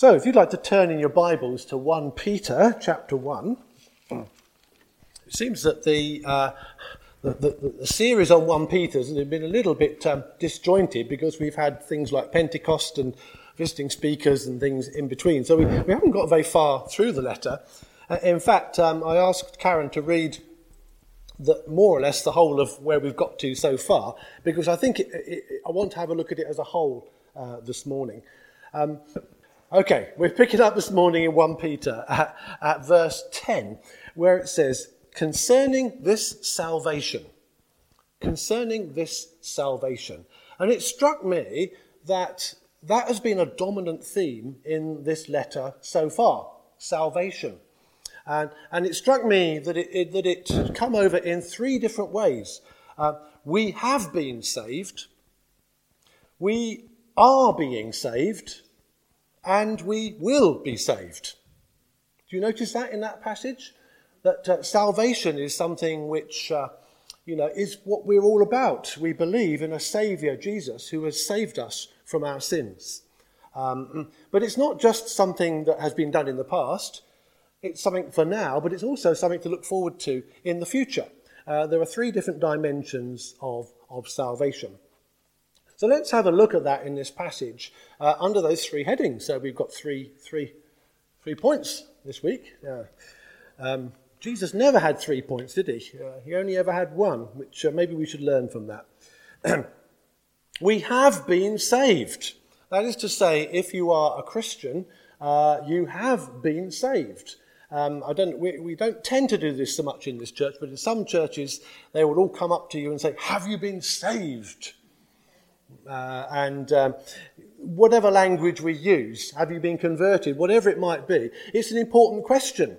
So, if you'd like to turn in your Bibles to 1 Peter chapter 1, it seems that the, uh, the, the, the, series on 1 Peter has been a little bit um, disjointed because we've had things like Pentecost and visiting speakers and things in between. So, we, we haven't got very far through the letter. Uh, in fact, um, I asked Karen to read the, more or less the whole of where we've got to so far because I think it, it, I want to have a look at it as a whole uh, this morning. Um, Okay, we're picking up this morning in 1 Peter at, at verse 10, where it says, Concerning this salvation, concerning this salvation. And it struck me that that has been a dominant theme in this letter so far salvation. And, and it struck me that it, it, that it come over in three different ways. Uh, we have been saved, we are being saved, and we will be saved. Do you notice that in that passage? That uh, salvation is something which, uh, you know, is what we're all about. We believe in a Saviour, Jesus, who has saved us from our sins. Um, but it's not just something that has been done in the past. It's something for now, but it's also something to look forward to in the future. Uh, there are three different dimensions of, of salvation. So let's have a look at that in this passage uh, under those three headings. So we've got three, three, three points this week. Uh, um, Jesus never had three points, did he? Uh, he only ever had one, which uh, maybe we should learn from that. we have been saved. That is to say, if you are a Christian, uh, you have been saved. Um, I don't, we, we, don't tend to do this so much in this church, but in some churches, they will all come up to you and say, Have you been saved? Uh, and um, whatever language we use, have you been converted, whatever it might be, it's an important question.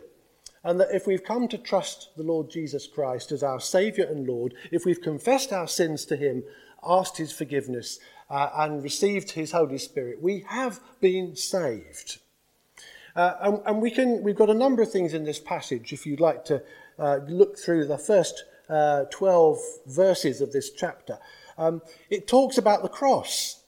And that if we've come to trust the Lord Jesus Christ as our Saviour and Lord, if we've confessed our sins to Him, asked His forgiveness, uh, and received His Holy Spirit, we have been saved. Uh, and, and, we can, we've got a number of things in this passage, if you'd like to uh, look through the first uh, 12 verses of this chapter. Um, it talks about the cross.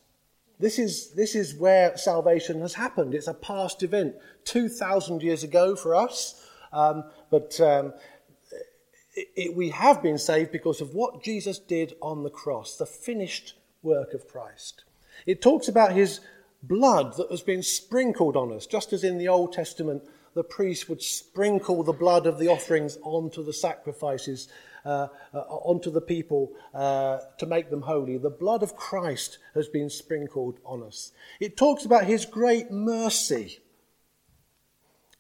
This is, this is where salvation has happened. It's a past event, 2,000 years ago for us. Um, but um, it, it, we have been saved because of what Jesus did on the cross, the finished work of Christ. It talks about his blood that has been sprinkled on us, just as in the Old Testament, the priest would sprinkle the blood of the offerings onto the sacrifices uh, uh, onto the people uh, to make them holy. The blood of Christ has been sprinkled on us. It talks about his great mercy.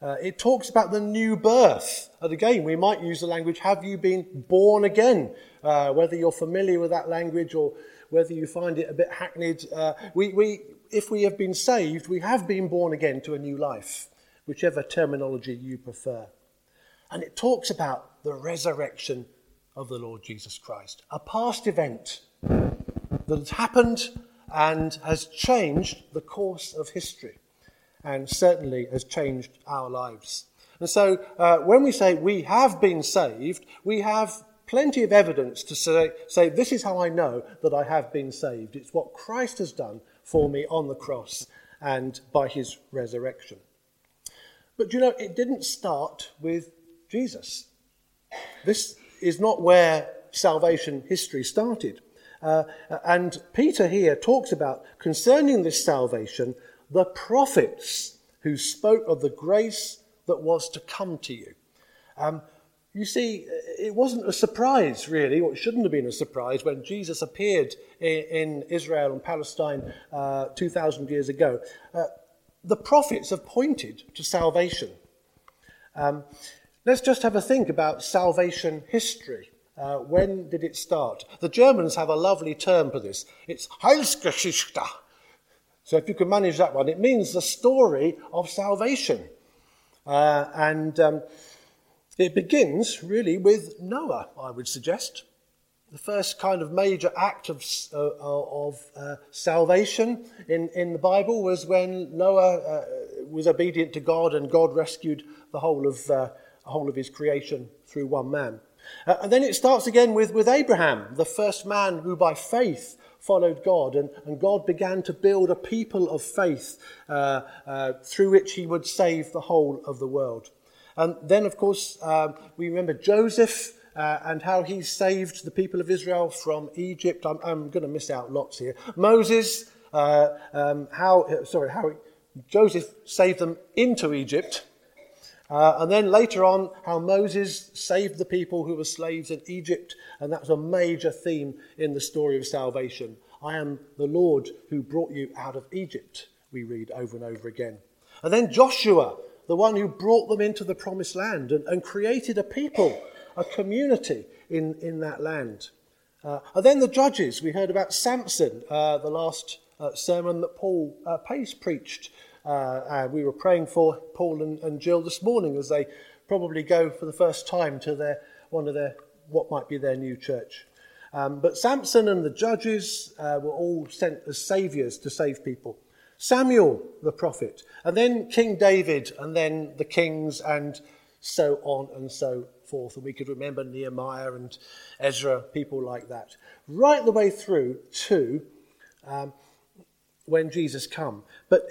Uh, it talks about the new birth. And again, we might use the language, have you been born again? Uh, whether you're familiar with that language or whether you find it a bit hackneyed, uh, we, we, if we have been saved, we have been born again to a new life, whichever terminology you prefer. And it talks about the resurrection of the Lord Jesus Christ. A past event that has happened and has changed the course of history and certainly has changed our lives. And so uh, when we say we have been saved, we have plenty of evidence to say, say, this is how I know that I have been saved. It's what Christ has done for me on the cross and by his resurrection. But you know, it didn't start with Jesus. This is not where salvation history started. Uh, and Peter here talks about concerning this salvation the prophets who spoke of the grace that was to come to you. Um, you see, it wasn't a surprise, really, or it shouldn't have been a surprise when Jesus appeared in, in Israel and Palestine uh, 2,000 years ago. Uh, the prophets have pointed to salvation. Um, Let's just have a think about salvation history. Uh, when did it start? The Germans have a lovely term for this. It's Heilsgeschichte. So if you can manage that one, it means the story of salvation. Uh, and um, it begins really with Noah, I would suggest. The first kind of major act of, uh, of uh, salvation in, in the Bible was when Noah uh, was obedient to God and God rescued the whole of uh, the whole of his creation through one man. Uh, and then it starts again with, with Abraham, the first man who by faith followed God, and, and God began to build a people of faith uh, uh, through which he would save the whole of the world. And then, of course, um, we remember Joseph. Uh, and how he saved the people of Israel from Egypt. I'm, I'm going to miss out lots here. Moses, uh, um, how sorry, how Joseph saved them into Egypt, uh, and then later on, how Moses saved the people who were slaves in Egypt, and that was a major theme in the story of salvation. I am the Lord who brought you out of Egypt, we read over and over again. And then Joshua, the one who brought them into the promised land and, and created a people, a community in, in that land. Uh, and then the judges, we heard about Samson, uh, the last uh, sermon that Paul uh, Pace preached uh, we were praying for Paul and, and, Jill this morning as they probably go for the first time to their one of their what might be their new church. Um, but Samson and the judges uh, were all sent as saviours to save people. Samuel, the prophet, and then King David, and then the kings, and so on and so forth. And we could remember Nehemiah and Ezra, people like that, right the way through to um, when Jesus come. But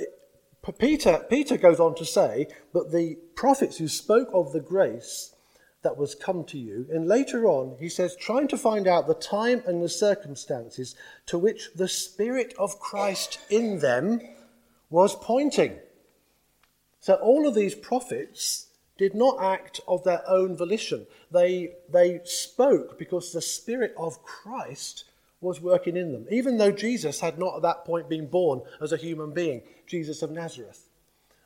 Peter, Peter goes on to say that the prophets who spoke of the grace that was come to you, and later on he says, trying to find out the time and the circumstances to which the Spirit of Christ in them was pointing. So all of these prophets did not act of their own volition. They, they spoke because the Spirit of Christ was working in them, even though Jesus had not at that point been born as a human being, Jesus of Nazareth.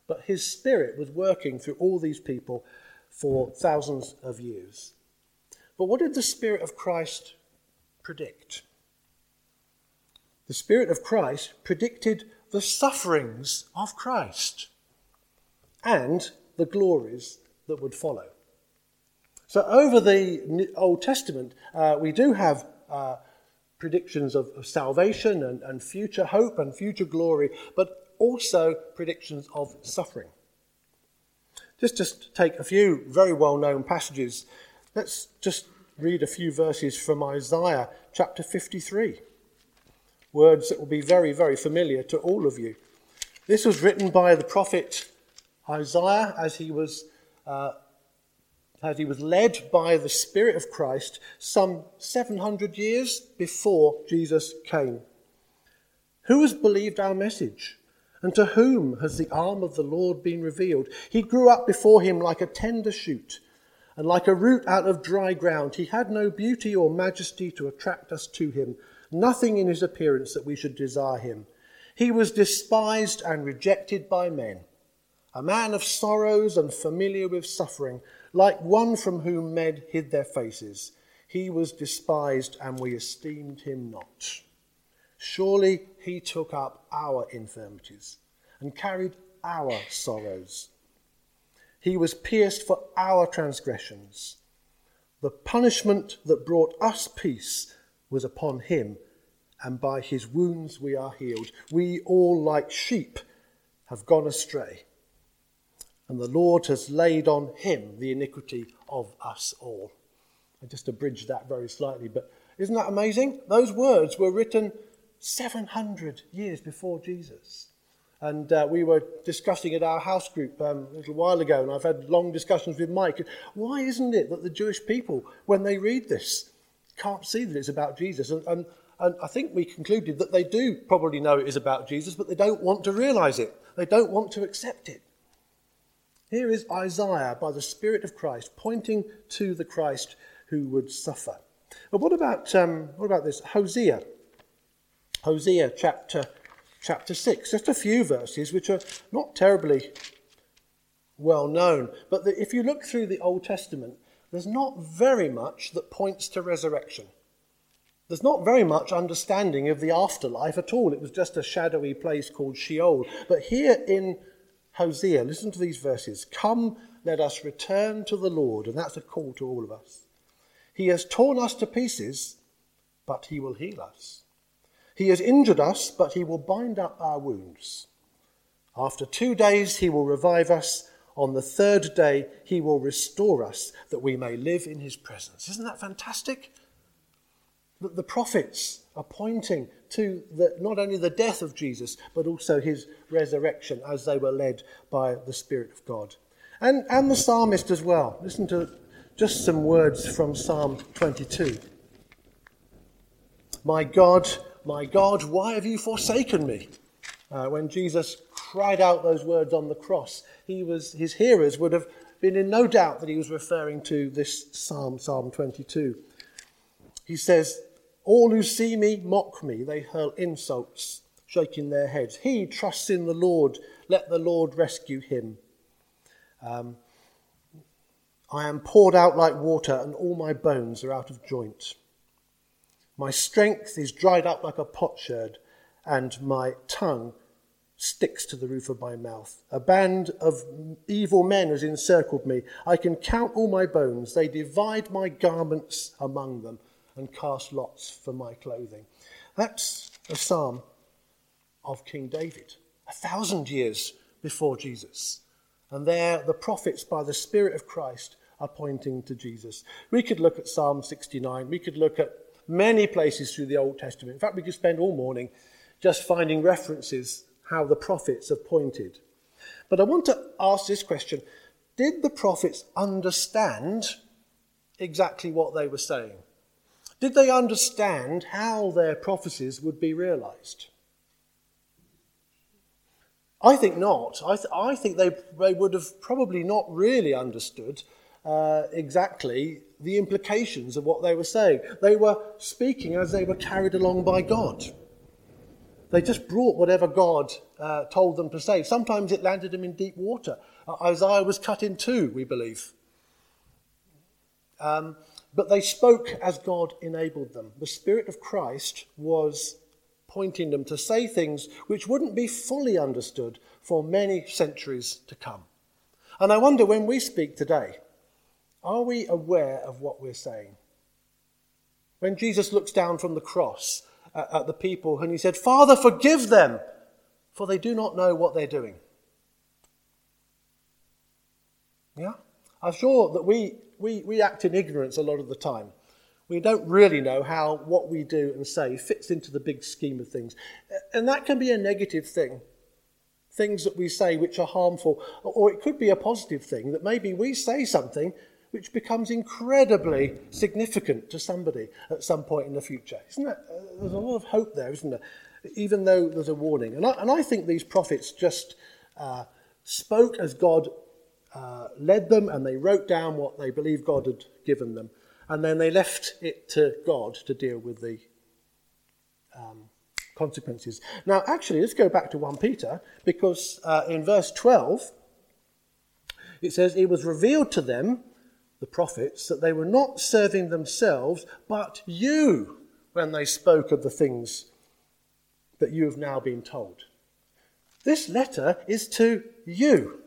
But his spirit was working through all these people for thousands of years. But what did the Spirit of Christ predict? The Spirit of Christ predicted the sufferings of Christ and the glories that would follow. So, over the Old Testament, uh, we do have uh, predictions of, of salvation and, and future hope and future glory, but also predictions of suffering. Just to take a few very well known passages, let's just read a few verses from Isaiah chapter 53. Words that will be very, very familiar to all of you. This was written by the prophet Isaiah as he was uh, as he was led by the Spirit of Christ some 700 years before Jesus came. Who has believed our message? And to whom has the arm of the Lord been revealed? He grew up before him like a tender shoot, and like a root out of dry ground. He had no beauty or majesty to attract us to him, nothing in his appearance that we should desire him. He was despised and rejected by men, a man of sorrows and familiar with suffering like one from whom men hid their faces. He was despised, and we esteemed him not. Surely he took up our infirmities and carried our sorrows. He was pierced for our transgressions. The punishment that brought us peace was upon him, and by his wounds we are healed. We all, like sheep, have gone astray and the Lord has laid on him the iniquity of us all. I just abridged that very slightly, but isn't that amazing? Those words were written 700 years before Jesus. And uh, we were discussing at our house group um, a little while ago, and I've had long discussions with Mike. Why isn't it that the Jewish people, when they read this, can't see that it's about Jesus? And, and, and I think we concluded that they do probably know it is about Jesus, but they don't want to realize it. They don't want to accept it. Here is Isaiah by the Spirit of Christ pointing to the Christ who would suffer. But what about, um, what about this? Hosea. Hosea chapter, chapter 6. Just a few verses which are not terribly well known. But the, if you look through the Old Testament, there's not very much that points to resurrection. There's not very much understanding of the afterlife at all. It was just a shadowy place called Sheol. But here in Hosea, listen to these verses. Come, let us return to the Lord. And that's a call to all of us. He has torn us to pieces, but he will heal us. He has injured us, but he will bind up our wounds. After two days, he will revive us. On the third day, he will restore us that we may live in his presence. Isn't that fantastic? That the prophets are pointing to the, not only the death of Jesus, but also his resurrection as they were led by the Spirit of God. And, and the psalmist as well. Listen to just some words from Psalm 22. My God, my God, why have you forsaken me? Uh, when Jesus cried out those words on the cross, he was, his hearers would have been in no doubt that he was referring to this Psalm, Psalm 22. He says, All who see me mock me, they hurl insults, shaking their heads. He trusts in the Lord, let the Lord rescue him. Um, I am poured out like water, and all my bones are out of joint. My strength is dried up like a potsherd, and my tongue sticks to the roof of my mouth. A band of evil men has encircled me. I can count all my bones. They divide my garments among them and cast lots for my clothing. That's a psalm of King David, a thousand years before Jesus. And there, the prophets, by the Spirit of Christ, are pointing to Jesus. We could look at Psalm 69. We could look at many places through the Old Testament. In fact, we could spend all morning just finding references how the prophets have pointed. But I want to ask this question Did the prophets understand exactly what they were saying? Did they understand how their prophecies would be realized? I think not. I, th- I think they, they would have probably not really understood uh, exactly the implications of what they were saying. They were speaking as they were carried along by God. They just brought whatever God uh, told them to say. Sometimes it landed them in deep water. Uh, Isaiah was cut in two, we believe. Um, but they spoke as God enabled them. The Spirit of Christ was pointing them to say things which wouldn't be fully understood for many centuries to come. And I wonder when we speak today, are we aware of what we're saying? When Jesus looks down from the cross at, at the people and he said, Father, forgive them, for they do not know what they're doing. Yeah? I'm sure that we, we, we act in ignorance a lot of the time. We don't really know how what we do and say fits into the big scheme of things. And that can be a negative thing. Things that we say which are harmful, or it could be a positive thing that maybe we say something which becomes incredibly significant to somebody at some point in the future. Isn't that, uh, there's a lot of hope there, isn't there? Even though there's a warning. And I, and I think these prophets just uh, spoke as God uh, led them and they wrote down what they believed God had given them. And then they left it to God to deal with the um, consequences. Now, actually, let's go back to 1 Peter because uh, in verse 12 it says, It was revealed to them the prophets, that they were not serving themselves, but you, when they spoke of the things that you have now been told. This letter is to you.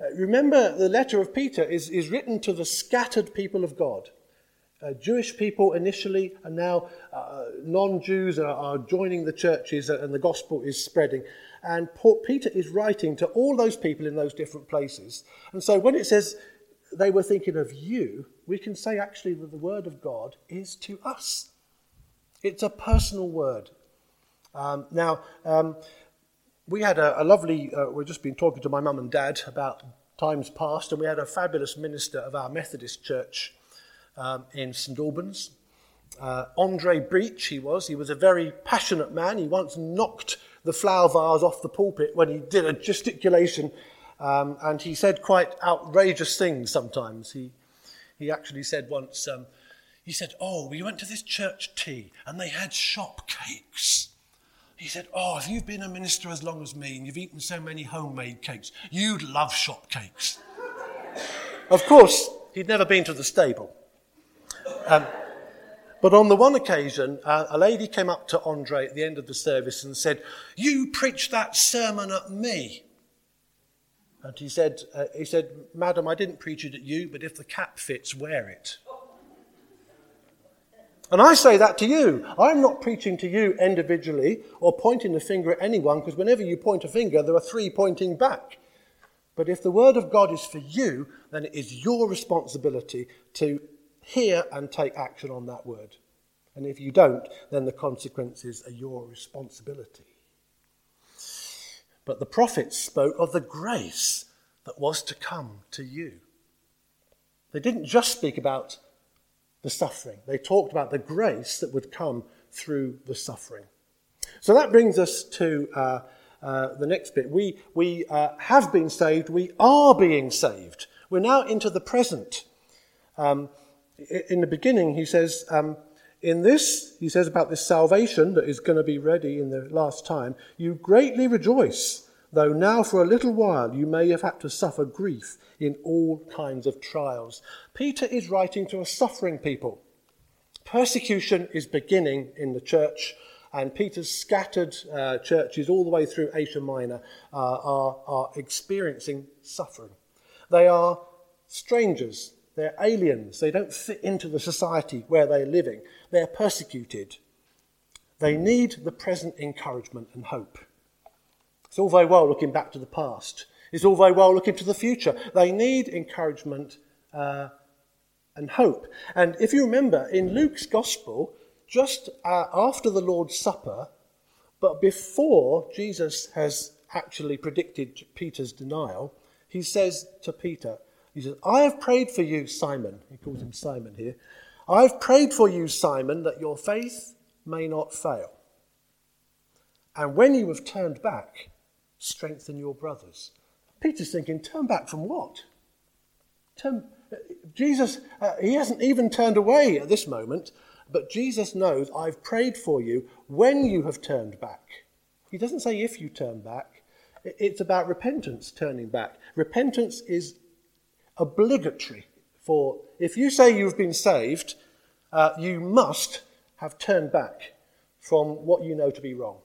Uh, remember, the letter of Peter is, is written to the scattered people of God. Uh, Jewish people initially, and now uh, non Jews are, are, joining the churches and the gospel is spreading. And Paul, Peter is writing to all those people in those different places. And so when it says they were thinking of you, we can say actually that the word of God is to us. It's a personal word. Um, now, um, we had a, a lovely, uh, we've just been talking to my mum and dad about times past, and we had a fabulous minister of our Methodist church um, in St Albans. Uh, Andre Breach, he was. He was a very passionate man. He once knocked the flower vase off the pulpit when he did a gesticulation um, and he said quite outrageous things sometimes. He, he actually said once, um, he said, Oh, we went to this church tea and they had shop cakes. He said, Oh, if you've been a minister as long as me and you've eaten so many homemade cakes, you'd love shop cakes. of course, he'd never been to the stable. Um, but on the one occasion, uh, a lady came up to Andre at the end of the service and said, You preached that sermon at me. And he said, uh, he said, Madam, I didn't preach it at you, but if the cap fits, wear it. And I say that to you. I'm not preaching to you individually or pointing the finger at anyone, because whenever you point a finger, there are three pointing back. But if the word of God is for you, then it is your responsibility to hear and take action on that word. And if you don't, then the consequences are your responsibility. But the prophets spoke of the grace that was to come to you. They didn't just speak about the suffering, they talked about the grace that would come through the suffering. So that brings us to uh, uh, the next bit. We, we uh, have been saved, we are being saved. We're now into the present. Um, in the beginning, he says, um, in this, he says about this salvation that is going to be ready in the last time, you greatly rejoice, though now for a little while you may have had to suffer grief in all kinds of trials. Peter is writing to a suffering people. Persecution is beginning in the church, and Peter's scattered uh, churches all the way through Asia Minor uh, are, are experiencing suffering. They are strangers, they're aliens, they don't fit into the society where they're living, they're persecuted. They need the present encouragement and hope. It's all very well looking back to the past. It's all very well looking to the future. They need encouragement uh, and hope. And if you remember, in Luke's Gospel, just uh, after the Lord's Supper, but before Jesus has actually predicted Peter's denial, he says to Peter, he says, I have prayed for you, Simon. He calls him Simon here. I have prayed for you, Simon, that your faith may not fail. And when you have turned back, strengthen your brothers. Peter's thinking, turn back from what? Turn, Jesus, uh, he hasn't even turned away at this moment, but Jesus knows, I've prayed for you when you have turned back. He doesn't say if you turn back, it's about repentance turning back. Repentance is obligatory for, if you say you've been saved, uh, you must have turned back from what you know to be wrong.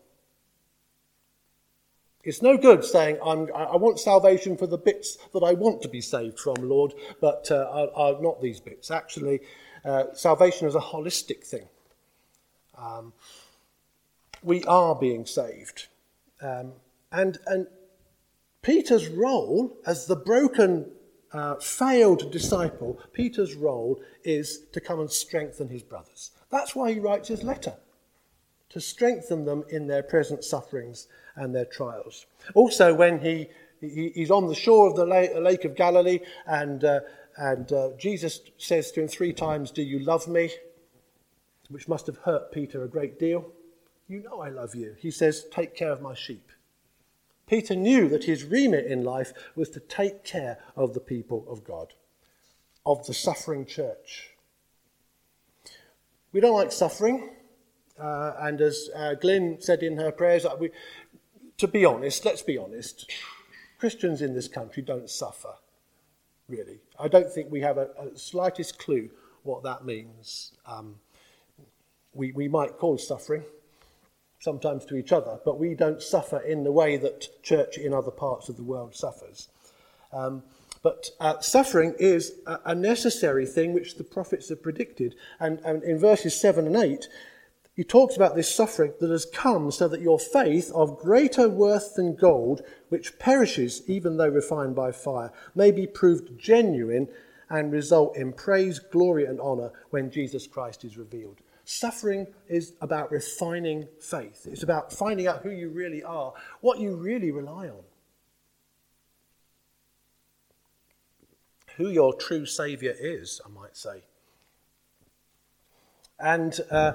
It's no good saying, i want salvation for the bits that I want to be saved from, Lord, but uh, are, are not these bits. Actually, uh, salvation is a holistic thing. Um, we are being saved. Um, and, and Peter's role as the broken, uh, failed disciple, Peter's role is to come and strengthen his brothers. That's why he writes his letter, to strengthen them in their present sufferings and their trials. Also, when he, he he's on the shore of the lake, of Galilee and, uh, and uh, Jesus says to him three times, Do you love me? Which must have hurt Peter a great deal. You know I love you. He says, Take care of my sheep. Peter knew that his remit in life was to take care of the people of God, of the suffering church. We don't like suffering. Uh, and as uh, Glyn said in her prayers, we, to be honest, let's be honest, Christians in this country don't suffer, really. I don't think we have a, a slightest clue what that means. Um, we, we might cause suffering, sometimes to each other, but we don't suffer in the way that church in other parts of the world suffers. Um, but uh, suffering is a, a necessary thing which the prophets have predicted. And, and in verses 7 and 8, he talks about this suffering that has come so that your faith, of greater worth than gold, which perishes even though refined by fire, may be proved genuine and result in praise, glory, and honor when Jesus Christ is revealed. Suffering is about refining faith. It's about finding out who you really are, what you really rely on, who your true Saviour is, I might say. And uh,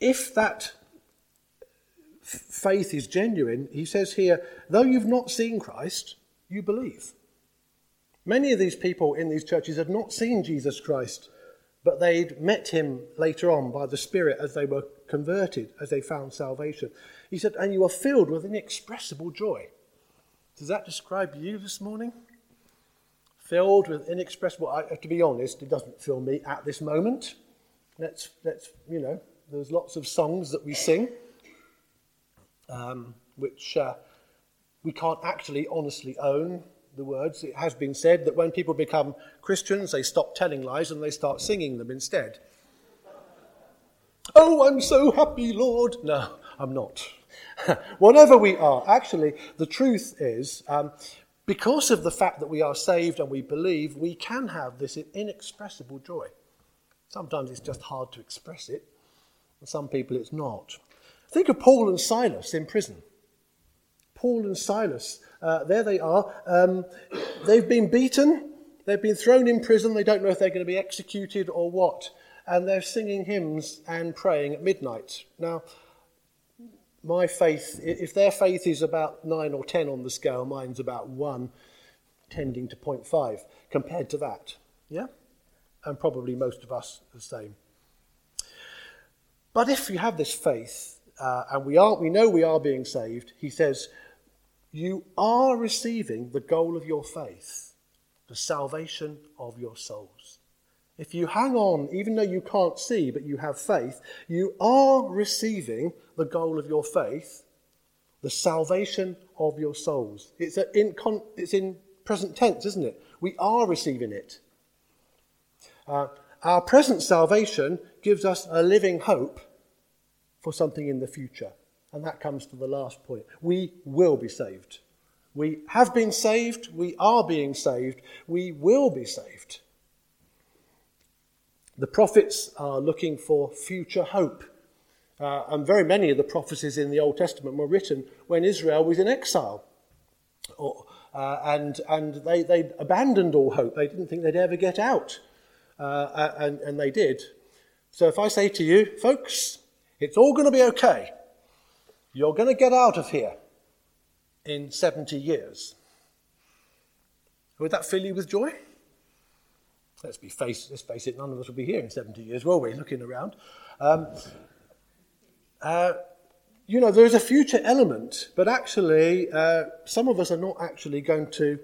if that faith is genuine, he says here, though you've not seen Christ, you believe. Many of these people in these churches had not seen Jesus Christ, but they'd met him later on by the Spirit as they were converted, as they found salvation. He said, and you are filled with inexpressible joy. Does that describe you this morning? Filled with inexpressible. I, to be honest, it doesn't fill me at this moment. Let's, let's, you know, there's lots of songs that we sing, um, which uh, we can't actually honestly own the words. It has been said that when people become Christians, they stop telling lies and they start singing them instead. oh, I'm so happy, Lord. No, I'm not. Whatever we are, actually, the truth is, um, because of the fact that we are saved and we believe, we can have this inexpressible joy. Sometimes it's just hard to express it, and some people it's not. Think of Paul and Silas in prison. Paul and Silas, uh, there they are. Um, they've been beaten, they've been thrown in prison, they don't know if they're going to be executed or what. And they're singing hymns and praying at midnight. Now, my faith, if their faith is about nine or ten on the scale, mine's about one, tending to 0.5 compared to that. Yeah? And probably most of us the same. But if you have this faith, uh, and we, are, we know we are being saved, he says, you are receiving the goal of your faith, the salvation of your souls. If you hang on, even though you can't see, but you have faith, you are receiving the goal of your faith, the salvation of your souls. It's, in, it's in present tense, isn't it? We are receiving it. Uh, our present salvation gives us a living hope for something in the future. And that comes to the last point. We will be saved. We have been saved. We are being saved. We will be saved. The prophets are looking for future hope. Uh, and very many of the prophecies in the Old Testament were written when Israel was in exile. Or, uh, and and they, they abandoned all hope. They didn't think they'd ever get out. Uh, and, and they did. So if I say to you, folks, it's all going to be okay, you're going to get out of here in 70 years, would that fill you with joy? let's be face, let's face it, none of us will be here in 70 years, will we, looking around? Um, uh, you know, there's a future element, but actually, uh, some of us are not actually going to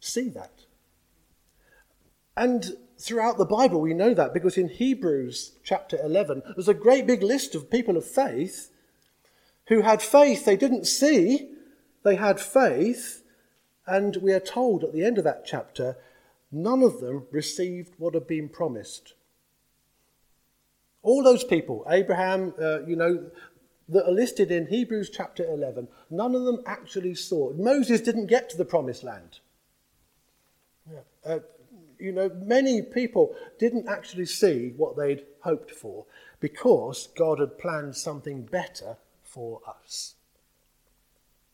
see that. And throughout the Bible, we know that because in Hebrews chapter 11, there's a great big list of people of faith who had faith they didn't see, they had faith, and we are told at the end of that chapter none of them received what had been promised. All those people, Abraham, uh, you know, that are listed in Hebrews chapter 11, none of them actually saw. Moses didn't get to the promised land. Yeah. Uh, you know, many people didn't actually see what they'd hoped for because God had planned something better for us.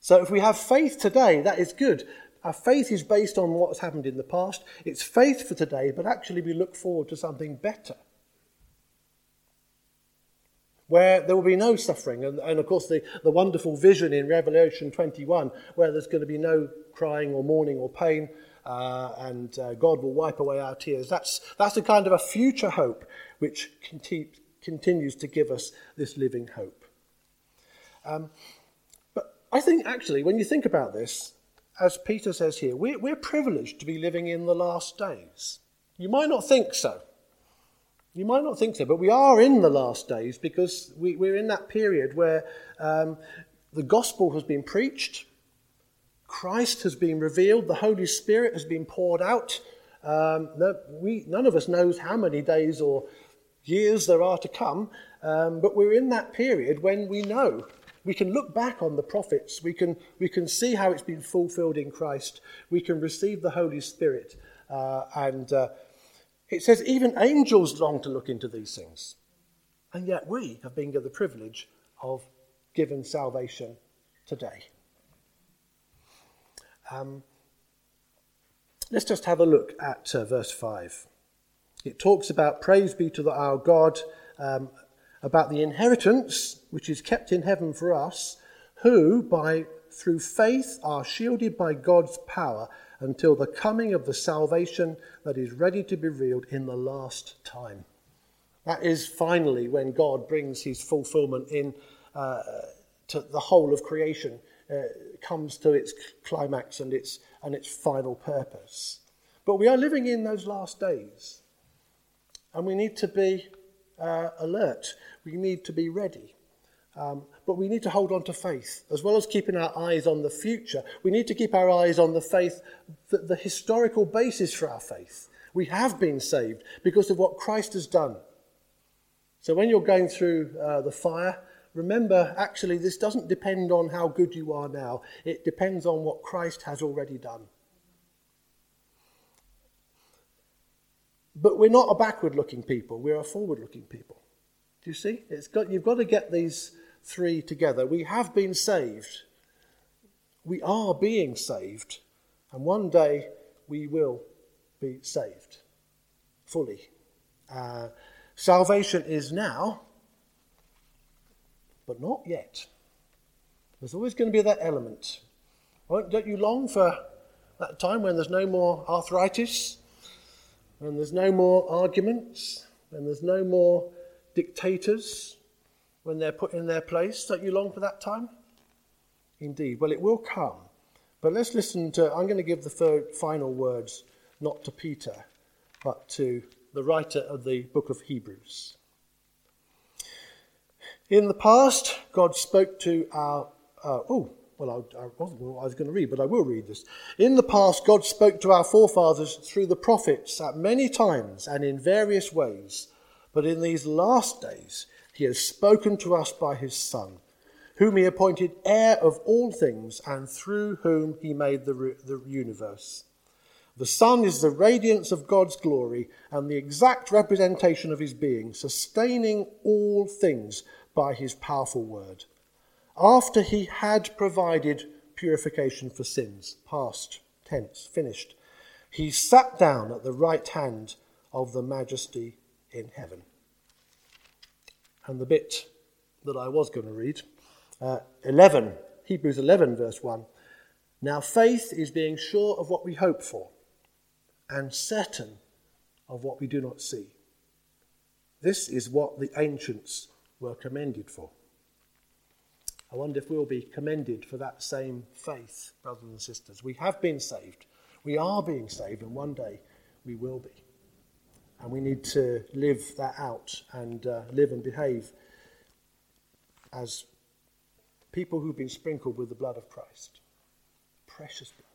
So if we have faith today, that is good. Our faith is based on what's happened in the past. It's faith for today, but actually we look forward to something better. Where there will be no suffering. And, and of course, the, the wonderful vision in Revelation 21, where there's going to be no crying or mourning or pain, uh, and uh, God will wipe away our tears. That's, that's a kind of a future hope which conti- continues to give us this living hope. Um, but I think actually, when you think about this, as Peter says here, we're, we're privileged to be living in the last days. You might not think so. You might not think so, but we are in the last days because we, are in that period where um, the gospel has been preached, Christ has been revealed, the Holy Spirit has been poured out. Um, we, none of us knows how many days or years there are to come, um, but we're in that period when we know we can look back on the prophets. We can, we can see how it's been fulfilled in Christ. We can receive the Holy Spirit. Uh, and uh, it says even angels long to look into these things. And yet we have been given the privilege of given salvation today. Um, let's just have a look at uh, verse 5. It talks about praise be to the, our God um, about the inheritance which is kept in heaven for us, who by through faith are shielded by God's power until the coming of the salvation that is ready to be revealed in the last time. That is finally when God brings his fulfillment in uh, to the whole of creation, uh, comes to its climax and its, and its final purpose. But we are living in those last days, and we need to be uh, alert. We need to be ready. Um, but we need to hold on to faith. As well as keeping our eyes on the future, we need to keep our eyes on the faith, the, the historical basis for our faith. We have been saved because of what Christ has done. So when you're going through uh, the fire, remember actually, this doesn't depend on how good you are now, it depends on what Christ has already done. But we're not a backward looking people, we're a forward looking people. Do you see? It's got, you've got to get these three together. We have been saved, we are being saved, and one day we will be saved fully. Uh, salvation is now, but not yet. There's always going to be that element. Don't you long for that time when there's no more arthritis, when there's no more arguments, when there's no more dictators, when they're put in their place? Don't you long for that time? Indeed. Well, it will come. But let's listen to, I'm going to give the third, final words not to Peter, but to the writer of the book of Hebrews. In the past, God spoke to our. Uh, oh, well, I, I, wasn't I was going to read, but I will read this. In the past, God spoke to our forefathers through the prophets at many times and in various ways. But in these last days, He has spoken to us by His Son, whom He appointed heir of all things and through whom He made the, the universe. The Son is the radiance of God's glory and the exact representation of His being, sustaining all things by His powerful word after he had provided purification for sins, past tense, finished, he sat down at the right hand of the majesty in heaven. And the bit that I was going to read, uh, 11, Hebrews 11, verse 1. Now faith is being sure of what we hope for and certain of what we do not see. This is what the ancients were commended for. I wonder if we'll be commended for that same faith, brothers and sisters. We have been saved. We are being saved, and one day we will be. And we need to live that out and uh, live and behave as people who've been sprinkled with the blood of Christ. Precious blood.